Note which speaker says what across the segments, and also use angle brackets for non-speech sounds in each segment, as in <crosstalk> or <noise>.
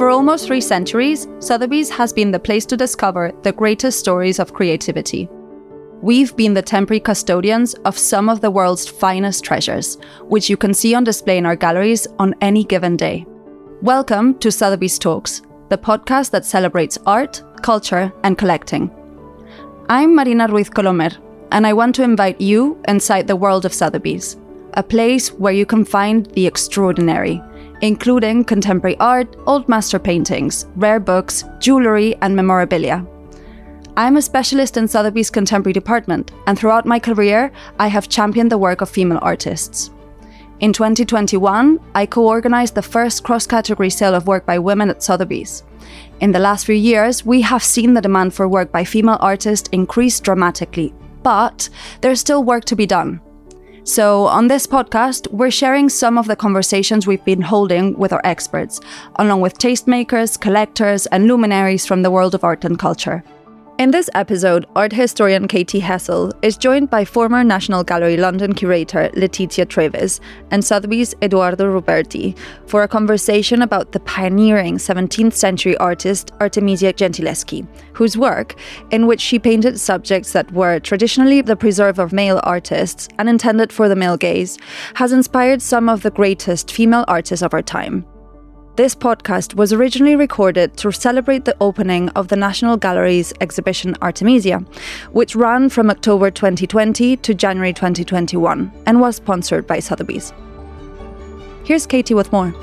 Speaker 1: For almost three centuries, Sotheby's has been the place to discover the greatest stories of creativity. We've been the temporary custodians of some of the world's finest treasures, which you can see on display in our galleries on any given day. Welcome to Sotheby's Talks, the podcast that celebrates art, culture, and collecting. I'm Marina Ruiz Colomer, and I want to invite you inside the world of Sotheby's, a place where you can find the extraordinary including contemporary art, old master paintings, rare books, jewellery, and memorabilia. I'm a specialist in Sotheby's contemporary department, and throughout my career, I have championed the work of female artists. In 2021, I co organized the first cross category sale of work by women at Sotheby's. In the last few years, we have seen the demand for work by female artists increase dramatically, but there's still work to be done. So, on this podcast, we're sharing some of the conversations we've been holding with our experts, along with tastemakers, collectors, and luminaries from the world of art and culture. In this episode, art historian Katy Hessel is joined by former National Gallery London curator Letizia Treves and Sotheby's Edoardo Roberti for a conversation about the pioneering 17th century artist Artemisia Gentileschi, whose work, in which she painted subjects that were traditionally the preserve of male artists and intended for the male gaze, has inspired some of the greatest female artists of our time. This podcast was originally recorded to celebrate the opening of the National Gallery's exhibition Artemisia, which ran from October 2020 to January 2021 and was sponsored by Sotheby's. Here's Katy with more.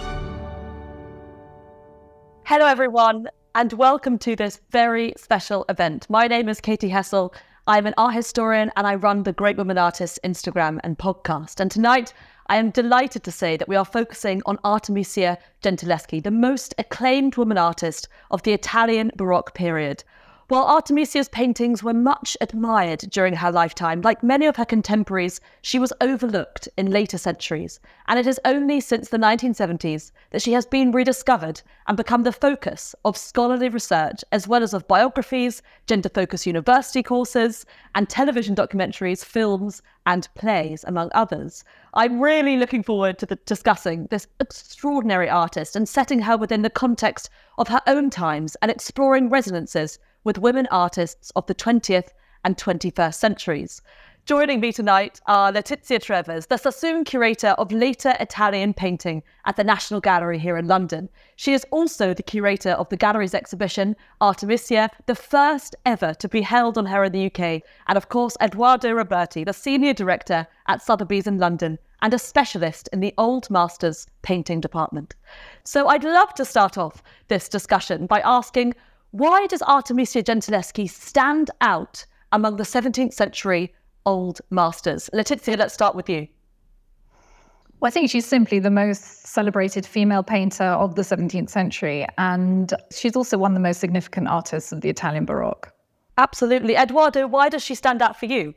Speaker 2: Hello, everyone, and welcome to this very special event. My name is Katy Hessel. I'm an art historian and I run the Great Women Artists Instagram and podcast. And tonight, I am delighted to say that we are focusing on Artemisia Gentileschi, the most acclaimed woman artist of the Italian Baroque period. While Artemisia's paintings were much admired during her lifetime, like many of her contemporaries, she was overlooked in later centuries, and it is only since the 1970s that she has been rediscovered and become the focus of scholarly research, as well as of biographies, gender focused university courses, and television documentaries, films, and plays, among others. I'm really looking forward to the, discussing this extraordinary artist and setting her within the context of her own times and exploring resonances with women artists of the 20th and 21st centuries. Joining me tonight are Letizia Treves, the Sassoon curator of later Italian painting at the National Gallery here in London. She is also the curator of the gallery's exhibition Artemisia, the first ever to be held on her in the UK, and of course Edoardo Roberti, the senior director at Sotheby's in London and a specialist in the Old Masters painting department. So I'd love to start off this discussion by asking why does Artemisia Gentileschi stand out among the 17th century old masters? Letizia, let's start with you.
Speaker 3: Well, I think she's simply the most celebrated female painter of the 17th century, and she's also one of the most significant artists of the Italian Baroque.
Speaker 2: Absolutely. Edoardo, why does she stand out for you?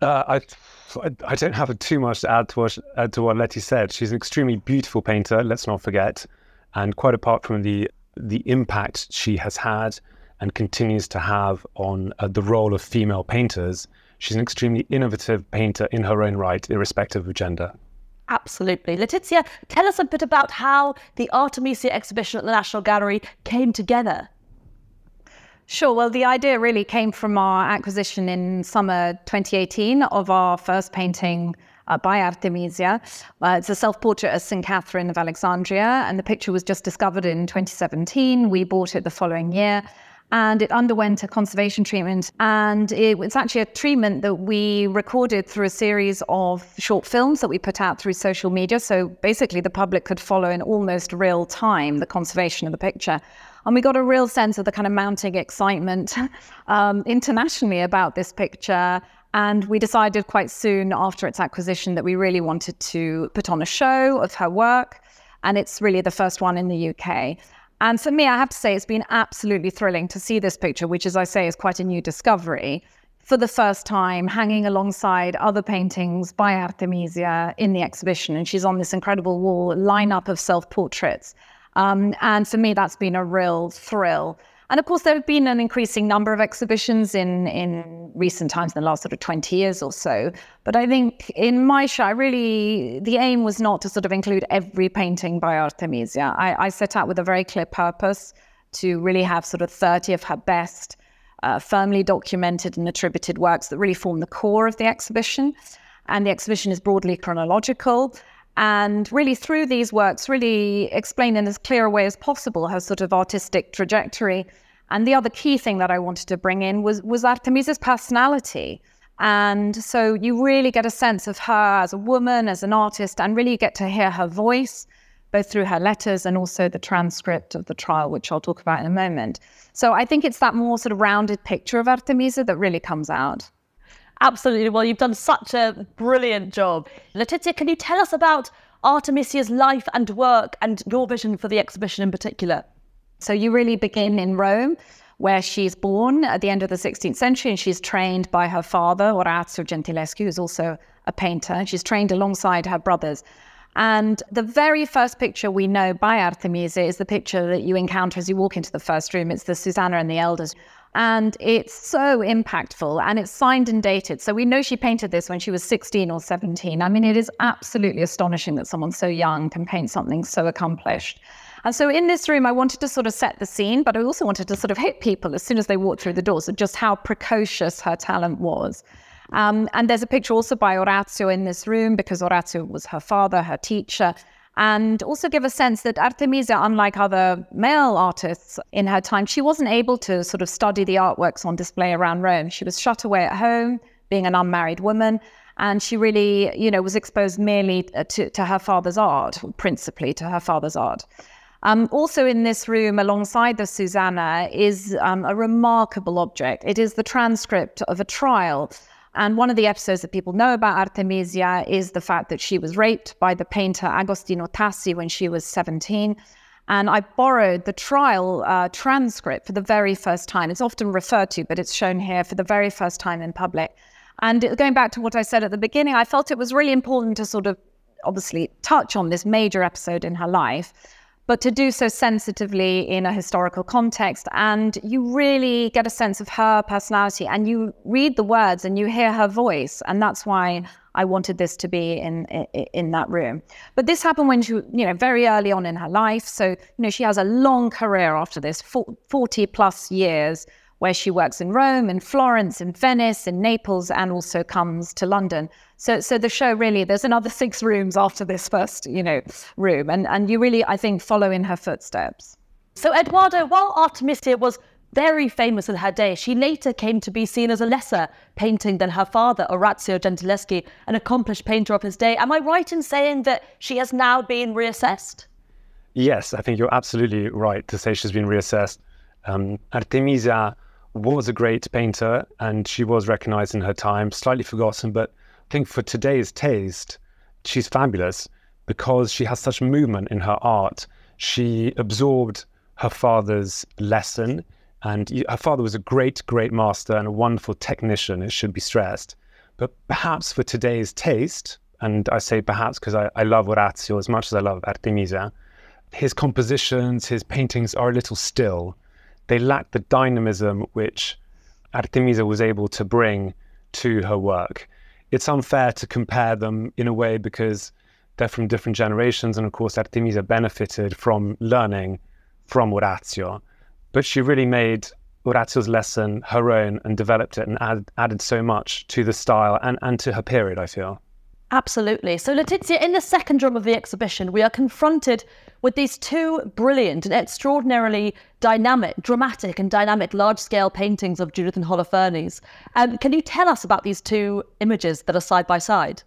Speaker 4: Uh, I, I don't have too much to add to what, add to what Letty said. She's an extremely beautiful painter, let's not forget. And quite apart from the the impact she has had and continues to have on uh, the role of female painters, she's an extremely innovative painter in her own right, irrespective of gender.
Speaker 2: Absolutely. Letizia, tell us a bit about how the Artemisia exhibition at the National Gallery came together.
Speaker 3: Sure. Well, the idea really came from our acquisition in summer 2018 of our first painting uh, by Artemisia. Uh, it's a self portrait of St. Catherine of Alexandria, and the picture was just discovered in 2017. We bought it the following year. And it underwent a conservation treatment. And it was actually a treatment that we recorded through a series of short films that we put out through social media. So basically, the public could follow in almost real time the conservation of the picture. And we got a real sense of the kind of mounting excitement <laughs> um, internationally about this picture and we decided quite soon after its acquisition that we really wanted to put on a show of her work. And it's really the first one in the UK. And for me, I have to say, it's been absolutely thrilling to see this picture, which, as I say, is quite a new discovery, for the first time hanging alongside other paintings by Artemisia in the exhibition. And she's on this incredible wall lineup of self portraits. Um, and for me, that's been a real thrill. And of course, there have been an increasing number of exhibitions in, in recent times, in the last sort of 20 years or so. But I think in my show, I really, the aim was not to sort of include every painting by Artemisia. I, I set out with a very clear purpose to really have sort of 30 of her best, uh, firmly documented and attributed works that really form the core of the exhibition. And the exhibition is broadly chronological and really through these works really explain in as clear a way as possible her sort of artistic trajectory. And the other key thing that i wanted to bring in was was artemisia's personality. And so you really get a sense of her as a woman as an artist and really get to hear her voice both through her letters and also the transcript of the trial which i'll talk about in a moment. So i think it's that more sort of rounded picture of artemisa that really comes out
Speaker 2: Absolutely. Well, you've done such a brilliant job. Letizia, can you tell us about Artemisia's life and work and your vision for the exhibition in particular?
Speaker 3: So you really begin in Rome, where she's born at the end of the 16th century, and she's trained by her father, Orazio Gentileschi, who's also a painter. She's trained alongside her brothers. And the very first picture we know by Artemisia is the picture that you encounter as you walk into the first room. It's the Susanna and the Elders. And it's so impactful and it's signed and dated. So we know she painted this when she was 16 or 17. I mean, it is absolutely astonishing that someone so young can paint something so accomplished. And so in this room, I wanted to sort of set the scene, but I also wanted to sort of hit people as soon as they walked through the doors of just how precocious her talent was. Um, and there's a picture also by Orazio in this room because Orazio was her father, her teacher and also give a sense that Artemisia, unlike other male artists in her time, she wasn't able to sort of study the artworks on display around Rome. She was shut away at home, being an unmarried woman, and she really, you know, was exposed merely uh, to, to her father's art, principally to her father's art. Um, also in this room, alongside the Susanna, is um, a remarkable object. It is the transcript of a trial and one of the episodes that people know about Artemisia is the fact that she was raped by the painter Agostino Tassi when she was 17. And I borrowed the trial uh, transcript for the very first time. It's often referred to, but it's shown here for the very first time in public. And going back to what I said at the beginning, I felt it was really important to sort of obviously touch on this major episode in her life but to do so sensitively in a historical context. And you really get a sense of her personality and you read the words and you hear her voice. And that's why I wanted this to be in, in, in that room. But this happened when she, you know, very early on in her life. So, you know, she has a long career after this, 40 plus years where she works in Rome, in Florence, in Venice, in Naples, and also comes to London. So, so the show really, there's another six rooms after this first, you know, room, and and you really, I think, follow in her footsteps.
Speaker 2: So, Edoardo, while Artemisia was very famous in her day, she later came to be seen as a lesser painting than her father, Orazio Gentileschi, an accomplished painter of his day. Am I right in saying that she has now been reassessed?
Speaker 4: Yes, I think you're absolutely right to say she's been reassessed. Um, Artemisia was a great painter and she was recognized in her time, slightly forgotten, but I think for today's taste, she's fabulous because she has such movement in her art. She absorbed her father's lesson, and her father was a great, great master and a wonderful technician, it should be stressed. But perhaps for today's taste, and I say perhaps because I, I love Orazio as much as I love Artemisia, his compositions, his paintings are a little still they lack the dynamism which Artemisia was able to bring to her work. It's unfair to compare them in a way because they're from different generations, and of course, Artemisia benefited from learning from Orazio. But she really made Orazio's lesson her own and developed it and add, added so much to the style and, and to her period, I feel.
Speaker 2: Absolutely. So, Letizia, in the second room of the exhibition, we are confronted with these two brilliant and extraordinarily dynamic, dramatic, and dynamic large scale paintings of Judith and Holofernes. Um, can you tell us about these two images that are side by side?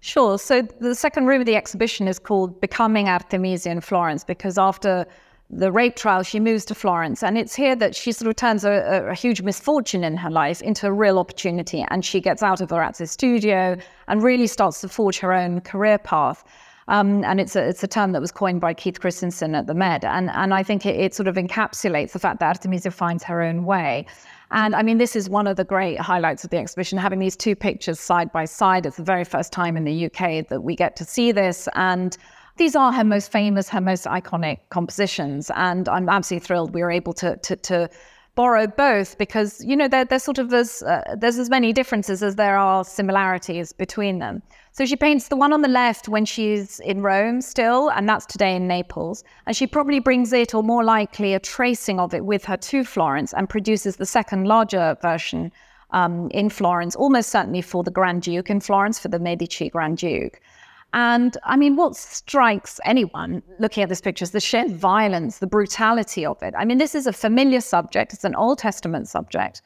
Speaker 3: Sure. So, the second room of the exhibition is called Becoming Artemisia in Florence because after the rape trial, she moves to Florence. And it's here that she sort of turns a, a, huge misfortune in her life into a real opportunity. And she gets out of Orazio's studio and really starts to forge her own career path. Um, and it's a, it's a term that was coined by Keith Christiansen at the Met. And, and I think it, it sort of encapsulates the fact that Artemisia finds her own way. And I mean, this is one of the great highlights of the exhibition, having these two pictures side by side. It's the very first time in the UK that we get to see this. And these are her most famous, her most iconic compositions. And I'm absolutely thrilled we were able to, to, to borrow both because, you know, they're, they're sort of as, uh, there's as many differences as there are similarities between them. So she paints the one on the left when she's in Rome still, and that's today in Naples. And she probably brings it, or more likely, a tracing of it with her to Florence and produces the second larger version um, in Florence, almost certainly for the Grand Duke in Florence, for the Medici Grand Duke. And I mean, what strikes anyone looking at this picture is the sheer violence, the brutality of it. I mean, this is a familiar subject, it's an Old Testament subject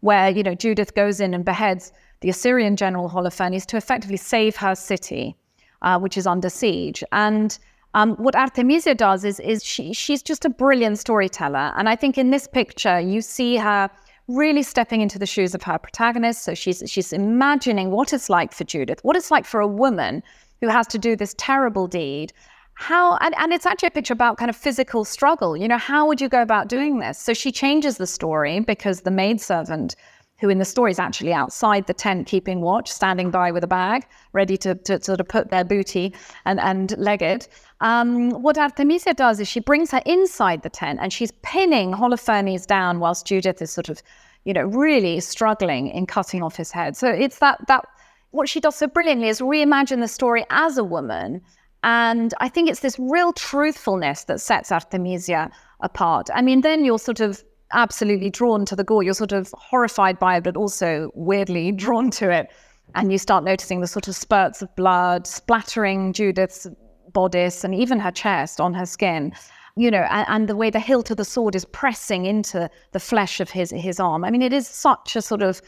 Speaker 3: where, you know, Judith goes in and beheads the Assyrian general Holofernes to effectively save her city, uh, which is under siege. And um, what Artemisia does is, is she, she's just a brilliant storyteller. And I think in this picture, you see her really stepping into the shoes of her protagonist. So she's, she's imagining what it's like for Judith, what it's like for a woman who has to do this terrible deed how and, and it's actually a picture about kind of physical struggle you know how would you go about doing this? So she changes the story because the maidservant who in the story is actually outside the tent keeping watch standing by with a bag ready to, to sort of put their booty and, and leg it. Um, what artemisia does is she brings her inside the tent and she's pinning holofernes down whilst judith is sort of you know really struggling in cutting off his head. So it's that that what she does so brilliantly is reimagine the story as a woman. And I think it's this real truthfulness that sets Artemisia apart. I mean, then you're sort of absolutely drawn to the gore. You're sort of horrified by it, but also weirdly <laughs> drawn to it. And you start noticing the sort of spurts of blood splattering Judith's bodice and even her chest on her skin. You know, and, and the way the hilt of the sword is pressing into the flesh of his his arm. I mean, it is such a sort of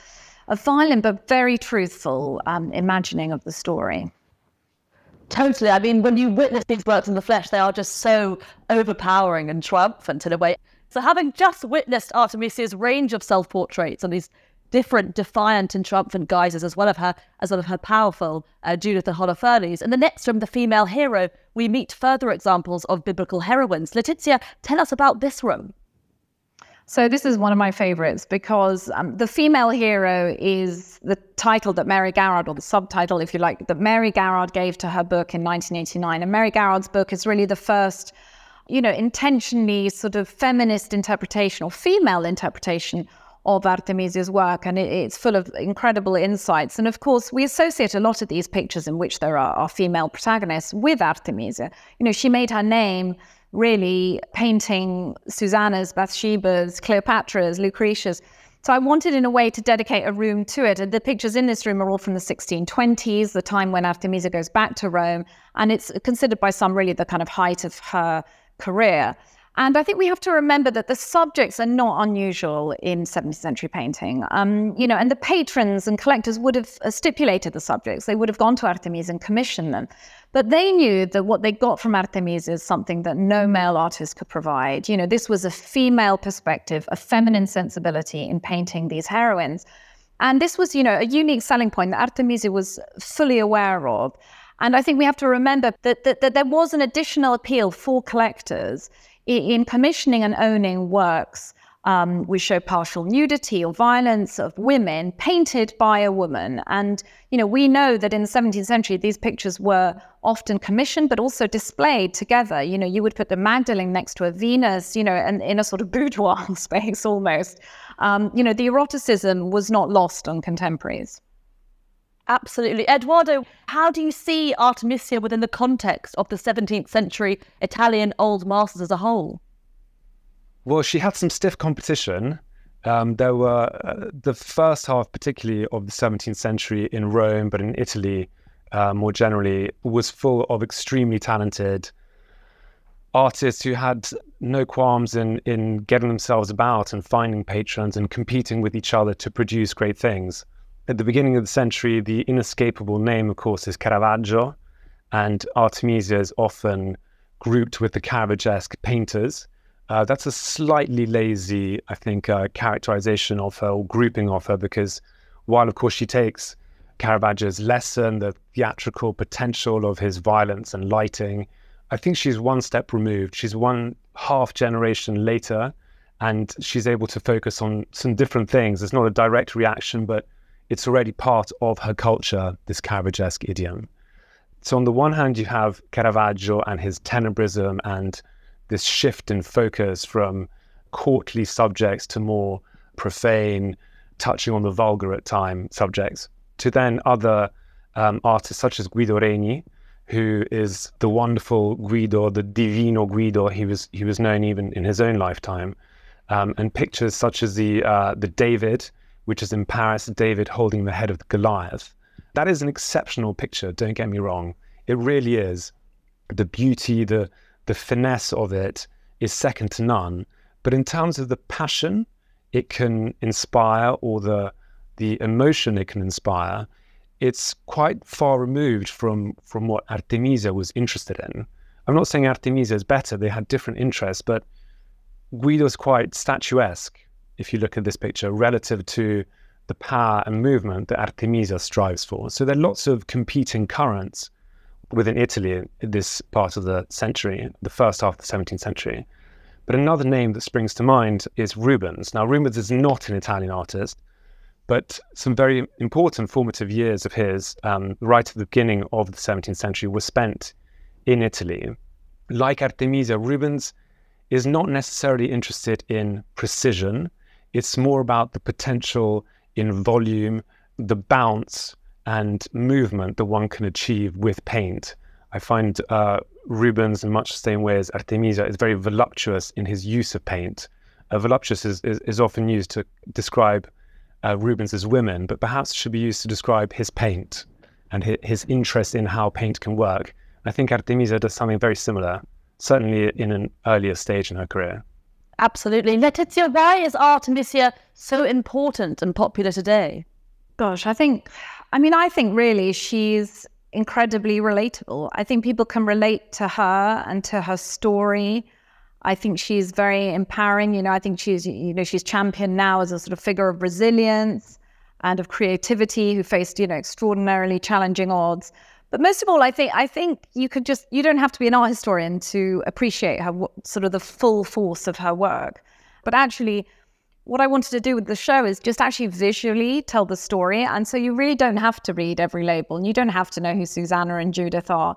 Speaker 3: a violent but very truthful um, imagining of the story.
Speaker 2: Totally. I mean, when you witness these works in the flesh, they are just so overpowering and triumphant in a way. So, having just witnessed Artemisia's range of self portraits and these different defiant and triumphant guises, as well of her, as well of her powerful uh, Judith and Holofernes, in the next from the female hero, we meet further examples of biblical heroines. Letizia, tell us about this room.
Speaker 3: So this is one of my favorites because um, the female hero is the title that Mary Garrard, or the subtitle, if you like, that Mary Garrard gave to her book in 1989. And Mary Garrard's book is really the first, you know, intentionally sort of feminist interpretation or female interpretation of Artemisia's work, and it, it's full of incredible insights. And of course, we associate a lot of these pictures in which there are, are female protagonists with Artemisia. You know, she made her name really painting Susanna's, Bathsheba's, Cleopatra's, Lucretia's. So I wanted, in a way, to dedicate a room to it. And the pictures in this room are all from the 1620s, the time when Artemisia goes back to Rome. And it's considered by some really the kind of height of her career. And I think we have to remember that the subjects are not unusual in 17th century painting. Um, you know, and the patrons and collectors would have stipulated the subjects. They would have gone to Artemis and commissioned them. But they knew that what they got from Artemis is something that no male artist could provide. You know, this was a female perspective, a feminine sensibility in painting these heroines. And this was, you know, a unique selling point that Artemisia was fully aware of. And I think we have to remember that, that, that there was an additional appeal for collectors in commissioning and owning works um, we show partial nudity or violence of women painted by a woman. And, you know, we know that in the 17th century, these pictures were often commissioned, but also displayed together. You know, you would put the Magdalene next to a Venus, you know, and in a sort of <laughs> boudoir space almost. Um, you know, the eroticism was not lost on contemporaries.
Speaker 2: Absolutely. Edoardo, how do you see Artemisia within the context of the 17th century Italian old masters as a whole?
Speaker 4: Well, she had some stiff competition. Um, there were uh, the first half, particularly of the 17th century in Rome, but in Italy uh, more generally, was full of extremely talented artists who had no qualms in in getting themselves about and finding patrons and competing with each other to produce great things. At the beginning of the century, the inescapable name, of course, is Caravaggio, and Artemisia is often grouped with the Caravaggesque painters. Uh, that's a slightly lazy, I think, uh, characterization of her or grouping of her because while, of course, she takes Caravaggio's lesson, the theatrical potential of his violence and lighting, I think she's one step removed. She's one half generation later, and she's able to focus on some different things. It's not a direct reaction, but it's already part of her culture, this Caravaggesque idiom. So on the one hand, you have Caravaggio and his tenebrism and this shift in focus from courtly subjects to more profane, touching on the vulgar at time subjects, to then other um, artists such as Guido Reni, who is the wonderful Guido, the Divino Guido. He was he was known even in his own lifetime, um, and pictures such as the uh, the David, which is in Paris, David holding the head of Goliath. That is an exceptional picture. Don't get me wrong; it really is. The beauty, the the finesse of it is second to none. But in terms of the passion it can inspire or the the emotion it can inspire, it's quite far removed from from what Artemisia was interested in. I'm not saying Artemisia is better; they had different interests, but Guido's quite statuesque if you look at this picture relative to the power and movement that Artemisia strives for. So there are lots of competing currents within Italy in this part of the century, the first half of the 17th century. But another name that springs to mind is Rubens. Now, Rubens is not an Italian artist, but some very important formative years of his, um, right at the beginning of the 17th century, were spent in Italy. Like Artemisia, Rubens is not necessarily interested in precision. It's more about the potential in volume, the bounce and movement that one can achieve with paint. I find uh, Rubens, in much the same way as Artemisia, is very voluptuous in his use of paint. Uh, voluptuous is, is, is, often used to describe uh, Rubens as women, but perhaps should be used to describe his paint and his, his interest in how paint can work. I think Artemisia does something very similar, certainly in an earlier stage in her career.
Speaker 2: Absolutely. Letizia, why is Artemisia so important and popular today?
Speaker 3: Gosh, I think, I mean, I think really she's incredibly relatable. I think people can relate to her and to her story. I think she's very empowering. You know, I think she's, you know, she's championed now as a sort of figure of resilience and of creativity who faced, you know, extraordinarily challenging odds. But most of all, I think I think you could just you don't have to be an art historian to appreciate her sort of the full force of her work. But actually, what I wanted to do with the show is just actually visually tell the story. And so you really don't have to read every label and you don't have to know who Susanna and Judith are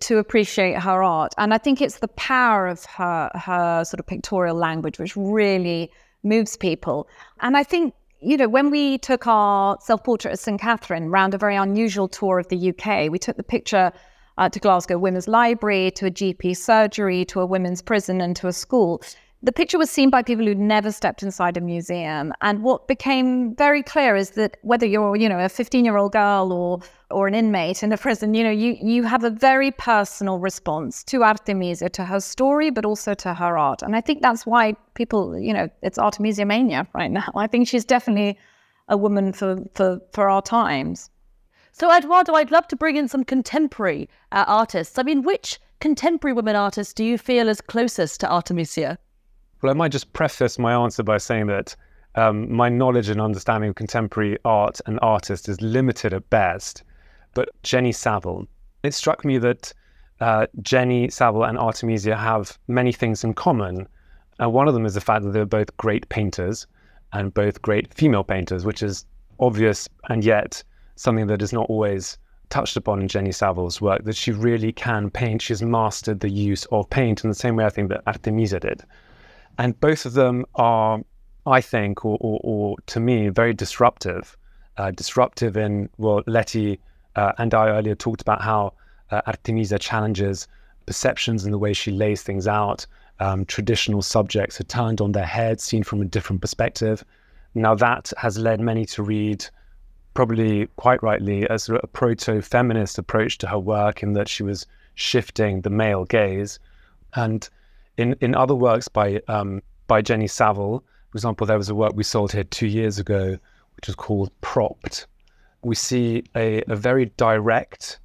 Speaker 3: to appreciate her art. And I think it's the power of her her sort of pictorial language which really moves people. And I think, you know, when we took our self-portrait of St. Catherine round a very unusual tour of the UK, we took the picture uh, to Glasgow Women's Library, to a GP surgery, to a women's prison, and to a school the picture was seen by people who'd never stepped inside a museum. And what became very clear is that whether you're, you know, a 15 year old girl or or an inmate in a prison, you know, you you have a very personal response to Artemisia, to her story, but also to her art. And I think that's why people, you know, it's Artemisia mania right now. I think she's definitely a woman for for for our times.
Speaker 2: So, Edoardo, I'd love to bring in some contemporary uh, artists. I mean, which contemporary women artists do you feel is closest to Artemisia?
Speaker 4: Well, I might just preface my answer by saying that um, my knowledge and understanding of contemporary art and artists is limited at best. But Jenny Saville, it struck me that uh, Jenny Saville and Artemisia have many things in common. Uh, one of them is the fact that they're both great painters and both great female painters, which is obvious and yet something that is not always touched upon in Jenny Saville's work, that she really can paint. She's mastered the use of paint in the same way I think that Artemisia did. And both of them are, I think, or, or, or to me, very disruptive. Uh, disruptive in, well, Letty uh, and I earlier talked about how uh, Artemisia challenges perceptions and the way she lays things out. Um, traditional subjects are turned on their heads, seen from a different perspective. Now, that has led many to read, probably quite rightly, as a proto feminist approach to her work, in that she was shifting the male gaze. And in in other works by um, by Jenny Saville, for example, there was a work we sold here two years ago, which was called Propped. We see a, a very direct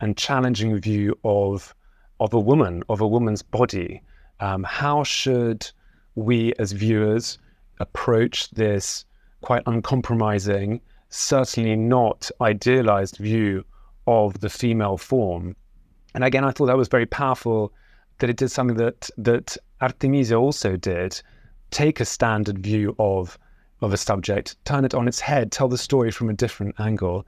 Speaker 4: and challenging view of of a woman, of a woman's body. Um, how should we as viewers approach this quite uncompromising, certainly not idealized view of the female form? And again, I thought that was very powerful that it did something that that Artemisia also did, take a standard view of of a subject, turn it on its head, tell the story from a different angle.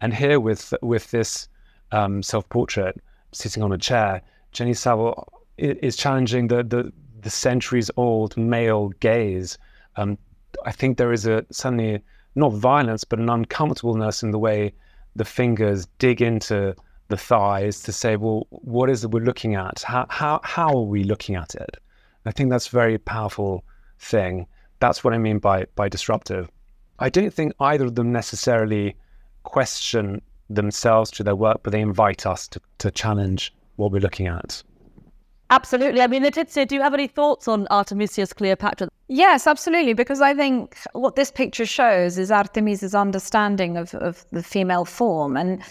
Speaker 4: And here with with this um, self-portrait, sitting on a chair, Jenny Saville is challenging the the, the centuries-old male gaze. Um, I think there is a suddenly not violence, but an uncomfortableness in the way the fingers dig into the thighs to say, well, what is it we're looking at? How how how are we looking at it? I think that's a very powerful thing. That's what I mean by by disruptive. I don't think either of them necessarily question themselves to their work, but they invite us to, to challenge what we're looking at.
Speaker 2: Absolutely. I mean, Letizia, do you have any thoughts on Artemisia's Cleopatra?
Speaker 3: Yes, absolutely. Because I think what this picture shows is Artemis's understanding of, of the female form. And,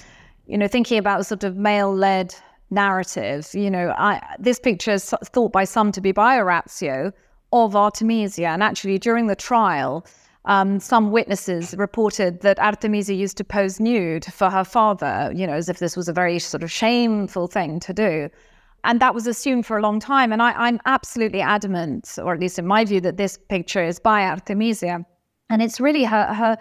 Speaker 3: you know, thinking about sort of male led narrative, you know, I, this picture is thought by some to be by Orazio of Artemisia. And actually, during the trial, um, some witnesses reported that Artemisia used to pose nude for her father, you know, as if this was a very sort of shameful thing to do. And that was assumed for a long time. And I, am absolutely adamant, or at least in my view, that this picture is by Artemisia. And it's really her, her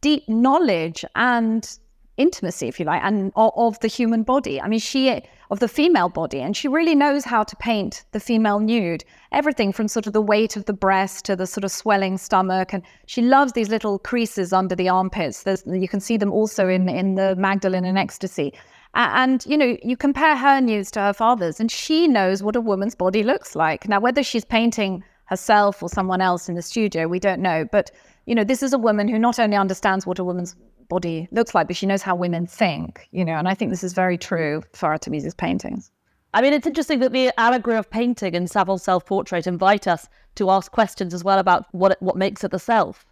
Speaker 3: deep knowledge and intimacy, if you like, and of, the human body. I mean, she of the female body, and she really knows how to paint the female nude. Everything from sort of the weight of the breast to the sort of swelling stomach, and she loves these little creases under the armpits. There's, you can see them also in in the Magdalene in Ecstasy. And, you know, you compare her nudes to her father's, and she knows what a woman's body looks like. Now, whether she's painting herself or someone else in the studio, we don't know. But, you know, this is a woman who not only understands what a woman's body looks like, but she knows how women think, you know, and I think this is very true for Artemisia's paintings.
Speaker 2: I mean, it's interesting that the allegory of painting and Saville's self portrait invite us to ask questions as well about what what makes it the self.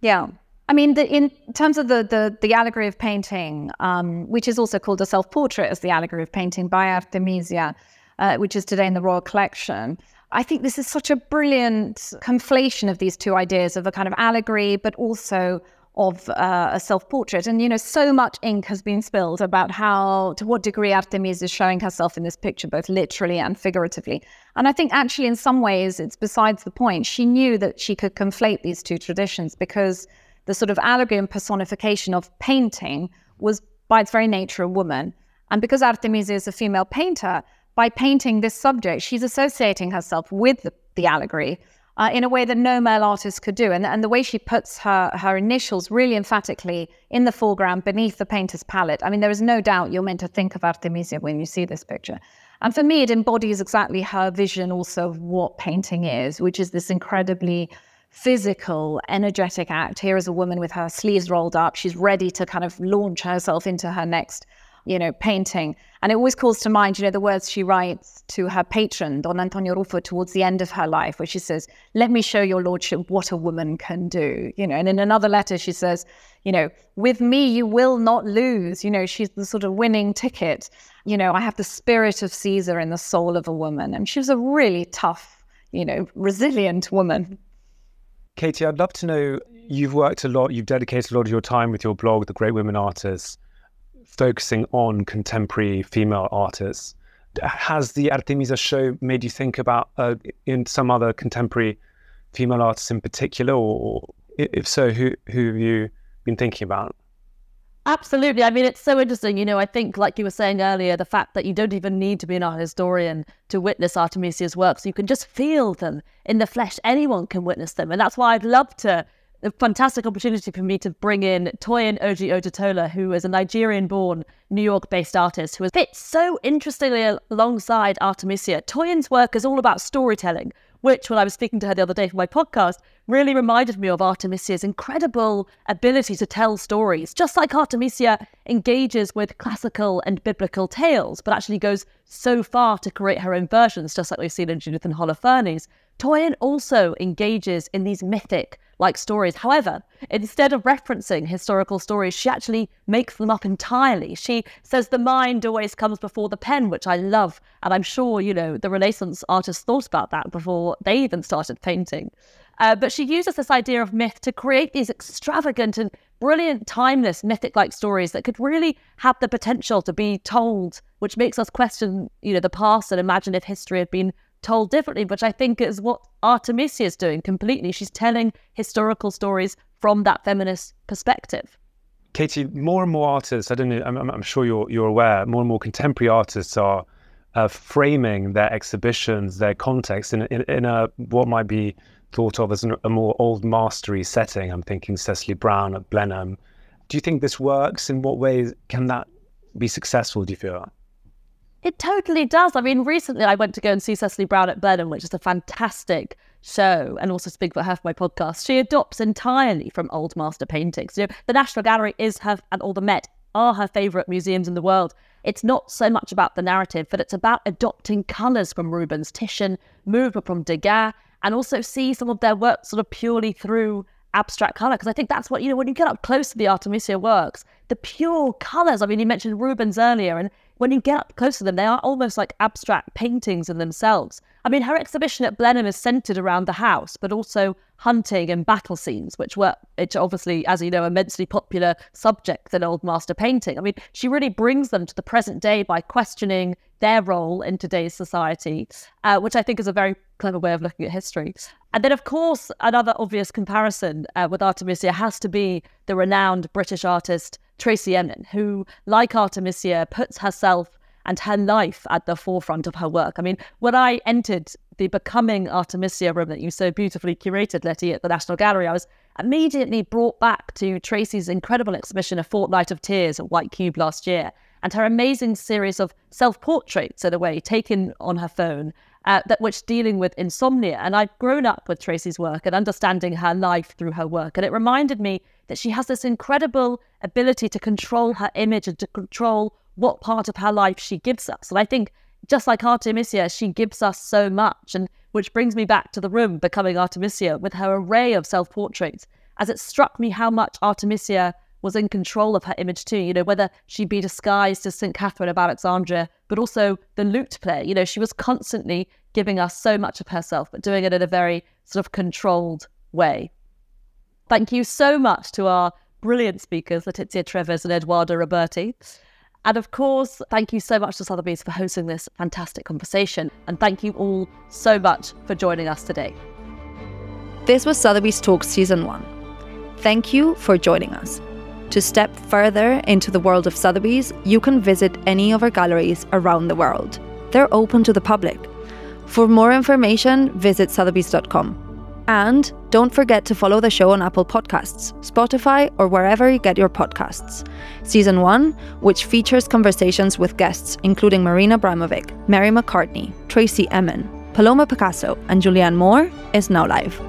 Speaker 3: Yeah. I mean, the, in terms of the, the, the allegory of painting, um, which is also called a self portrait as the allegory of painting by Artemisia, uh, which is today in the Royal Collection, I think this is such a brilliant conflation of these two ideas of a kind of allegory, but also of uh, a self-portrait. And you know so much ink has been spilled about how to what degree Artemis is showing herself in this picture both literally and figuratively. And i think actually in some ways it's besides the point. She knew that she could conflate these two traditions because the sort of allegory and personification of painting was by its very nature a woman. And because artemisia is a female painter by painting this subject she's associating herself with the, allegory uh, in a way that no male artist could do. And, and the way she puts her, her initials really emphatically in the foreground beneath the painter's palette. I mean, there is no doubt you're meant to think of Artemisia when you see this picture. And for me, it embodies exactly her vision also of what painting is, which is this incredibly physical, energetic act. Here is a woman with her sleeves rolled up. She's ready to kind of launch herself into her next you know, painting. And it always calls to mind, you know, the words she writes to her patron, Don Antonio Ruffo, towards the end of her life, where she says, Let me show your lordship what a woman can do. You know, and in another letter, she says, you know, with me, you will not lose. You know, she's the sort of winning ticket. You know, I have the spirit of Caesar in the soul of a woman. And she was a really tough, you know, resilient woman.
Speaker 4: Katy, I'd love to know you've worked a lot, you've dedicated a lot of your time with your blog, The Great Women Artists focusing on contemporary female artists. Has the Artemisia show made you think about uh, in some other contemporary female artists in particular, or if so, who who have you been thinking about?
Speaker 2: Absolutely. I mean, it's so interesting. You know, I think, like you were saying earlier, the fact that you don't even need to be an art historian to witness Artemisia's works. You can just feel them in the flesh. Anyone can witness them. And that's why I'd love to a fantastic opportunity for me to bring in Toyin Oji Odutola, who is a Nigerian born, New York based artist who has fit so interestingly alongside Artemisia. Toyin's work is all about storytelling, which, when I was speaking to her the other day for my podcast, really reminded me of Artemisia's incredible ability to tell stories. Just like Artemisia engages with classical and biblical tales, but actually goes so far to create her own versions, just like we've seen in Judith and Holofernes. Toyin also engages in these mythic like stories. However, instead of referencing historical stories, she actually makes them up entirely. She says the mind always comes before the pen, which I love. And I'm sure, you know, the Renaissance artists thought about that before they even started painting. Uh, but she uses this idea of myth to create these extravagant and brilliant, timeless, mythic like stories that could really have the potential to be told, which makes us question, you know, the past and imagine if history had been told differently, which I think is what Artemisia is doing completely. She's telling historical stories from that feminist perspective.
Speaker 4: Katy, more and more artists, I don't know, I'm, I'm sure you're, you're aware, more and more contemporary artists are uh, framing their exhibitions, their context in, in, in, a what might be thought of as an, a more old mastery setting. I'm thinking Cecily Brown at Blenheim. Do you think this works? In what ways can that be successful, do you feel?
Speaker 2: It totally does. I mean, recently I went to go and see Cecily Brown at Blenheim, which is a fantastic show, and also speak about her for my podcast. She adopts entirely from old master paintings. You know, the National Gallery is her, and all the Met are her favourite museums in the world. It's not so much about the narrative, but it's about adopting colours from Rubens, Titian, movement from Degas, and also see some of their work sort of purely through abstract colour. Because I think that's what, you know, when you get up close to the Artemisia works, the pure colours, I mean, you mentioned Rubens earlier, and when you get up close to them, they are almost like abstract paintings in themselves. I mean, her exhibition at Blenheim is centered around the house, but also hunting and battle scenes, which were, which obviously, as you know, immensely popular subjects in Old Master painting. I mean, she really brings them to the present day by questioning their role in today's society, uh, which I think is a very clever way of looking at history. And then, of course, another obvious comparison uh, with Artemisia has to be the renowned British artist Tracey Emin, who, like Artemisia, puts herself and her life at the forefront of her work. I mean, when I entered the Becoming Artemisia room that you so beautifully curated, Letty, at the National Gallery, I was immediately brought back to Tracey's incredible exhibition, A Fortnight of Tears at White Cube last year, and her amazing series of self portraits, in a way, taken on her phone. Uh, that which dealing with insomnia. And I've grown up with Tracey's work and understanding her life through her work. And it reminded me that she has this incredible ability to control her image and to control what part of her life she gives us. And I think just like Artemisia, she gives us so much. And which brings me back to the room, becoming Artemisia, with her array of self portraits, as it struck me how much Artemisia was in control of her image too. You know, whether she be disguised as St. Catherine of Alexandria, but also the lute player. You know, she was constantly giving us so much of herself, but doing it in a very sort of controlled way. Thank you so much to our brilliant speakers, Letizia Treves and Edoardo Roberti. And of course, thank you so much to Sotheby's for hosting this fantastic conversation. And thank you all so much for joining us today.
Speaker 1: This was Sotheby's Talk Season 1. Thank you for joining us. To step further into the world of Sotheby's, you can visit any of our galleries around the world. They're open to the public. For more information, visit sothebys.com. And don't forget to follow the show on Apple Podcasts, Spotify, or wherever you get your podcasts. Season 1, which features conversations with guests including Marina Abramovic, Mary McCartney, Tracey Emin, Paloma Picasso, and Julianne Moore, is now live.